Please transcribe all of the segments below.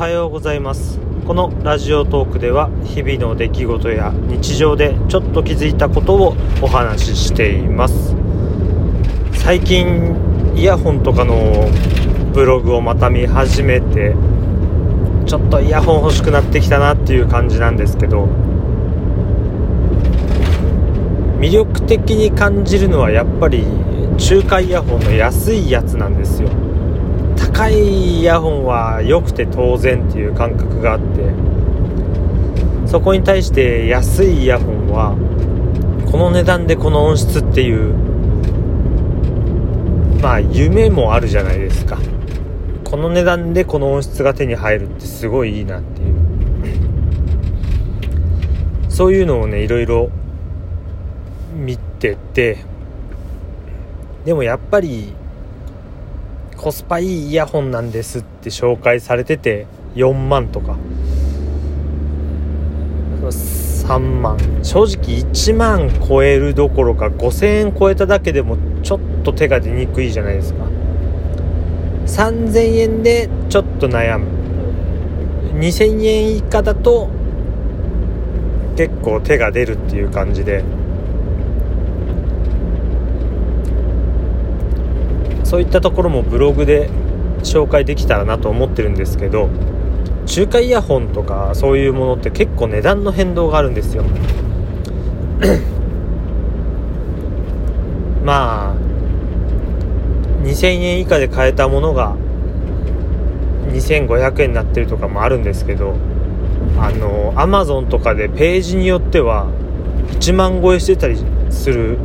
はようございます。このラジオトークでは日々の出来事や日常でちょっと気づいたことをお話ししています。最近イヤホンとかのブログをまた見始めてちょっとイヤホン欲しくなってきたなっていう感じなんですけど魅力的に感じるのはやっぱり中華イヤホンの安いやつなんですよ。高いイヤホンは良くて当然っていう感覚があってそこに対して安いイヤホンはこの値段でこの音質っていうまあ夢もあるじゃないですか。この値段でこの音質が手に入るってすごいいいなっていう。そういうのをねいろいろ見ててでもやっぱりコスパいいイヤホンなんですって紹介されてて4万とか。3万。正直1万超えるどころか5000円超えただけでもちょっと手が出にくいじゃないですか。3000円でちょっと悩む。2000円以下だと結構手が出るっていう感じで。そういったところもブログで紹介できたらなと思ってるんですけど中華イヤホンとかそういうものって結構値段の変動があるんですよ。まあ2000円以下で買えたものが2500円になってるとかもあるんですけどあのアマゾンとかでページによっては1万超えしてたりする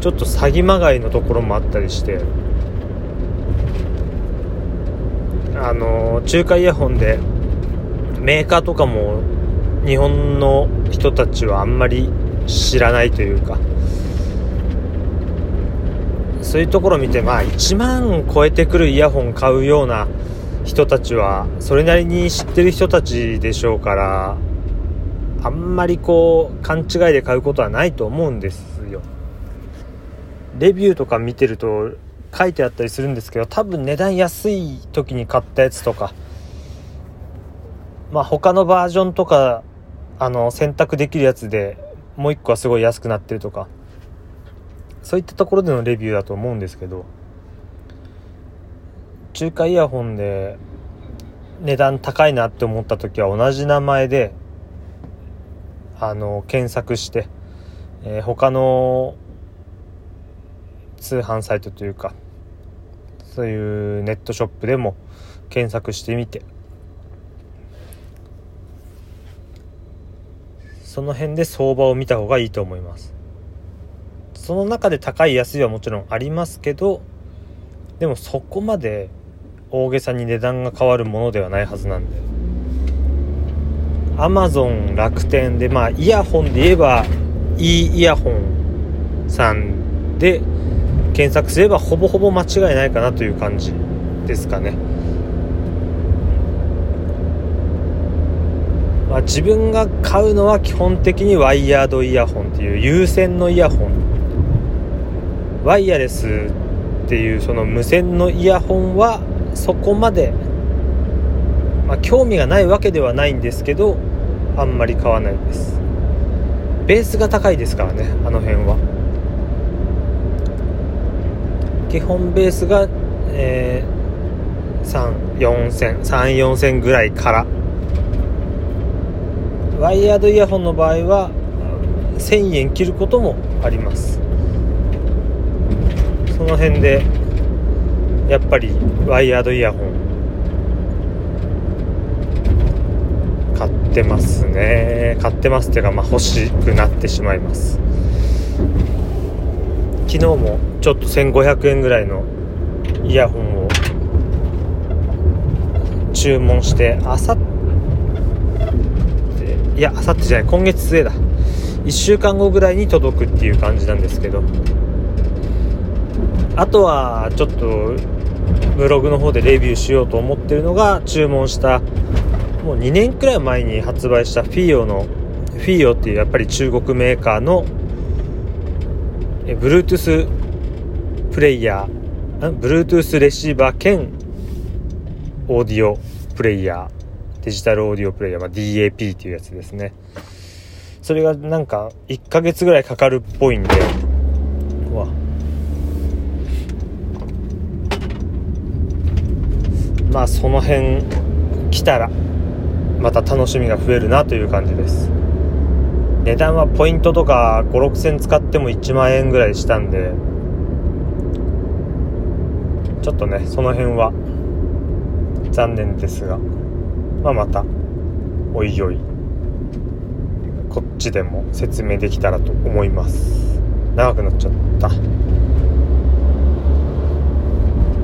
ちょっと詐欺まがいのところもあったりしてあの中華イヤホンでメーカーとかも日本の人たちはあんまり知らないというか。そういうところを見てまあ1万超えてくるイヤホン買うような人たちはそれなりに知ってる人たちでしょうからあんまりこう勘違いで買うことはないと思うんですよ。レビューとか見てると書いてあったりするんですけど多分値段安い時に買ったやつとか。まあ他のバージョンとかあの選択できるやつでもう一個はすごい安くなってるとか。そういったところでのレビューだと思うんですけど。中華イヤホンで値段高いなって思った時は同じ名前であの検索して、えー、他の通販サイトというかそういうネットショップでも検索してみて。その辺で相場を見た方がいいと思います。その中で高い安いはもちろんありますけどでもそこまで大げさに値段が変わるものではないはずなんで。アマゾン楽天でまあイヤホンで言えばいいイヤホンさんで検索すればほぼほぼ間違いないかなという感じですかね、まあ、自分が買うのは基本的にワイヤードイヤホンっていう有線のイヤホン。ワイヤレスっていうその無線のイヤホンはそこまで、まあ、興味がないわけではないんですけどあんまり買わないです。ベースが高いですからねあの辺は。基本ベースが、えー、34000 34000ぐらいから。ワイヤードイヤホンの場合は1000円切ることもあります。その辺でやっぱりワイヤードイヤホン買ってますね。買ってますっていうかまあ欲しくなってしまいます。昨日もちょっと1500円ぐらいのイヤホンを注文してあさっていやあさってじゃない今月末だ。1週間後ぐらいに届くっていう感じなんですけど。あとはちょっとブログの方でレビューしようと思ってるのが注文したもう2年くらい前に発売したフィーオのフィーオっていうやっぱり中国メーカーの Bluetooth プレイヤー Bluetooth レシーバー兼オーディオプレイヤーデジタルオーディオプレイヤー、まあ、DAP っていうやつですね。それがなんか1ヶ月ぐらいかかるっぽいんで。うわ。まあその辺来たらまた楽しみが増えるなという感じです。値段はポイントとか5 6千使っても1万円ぐらいしたんで。ちょっとねその辺は残念ですがまあまたおいおいこっちでも説明できたらと思います。長くなっちゃった。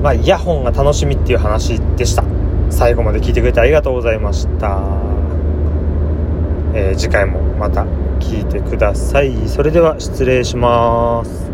まあイヤホンが楽しみっていう話でした。最後まで聞いてくれてありがとうございました、えー、次回もまた聞いてください。それでは失礼します。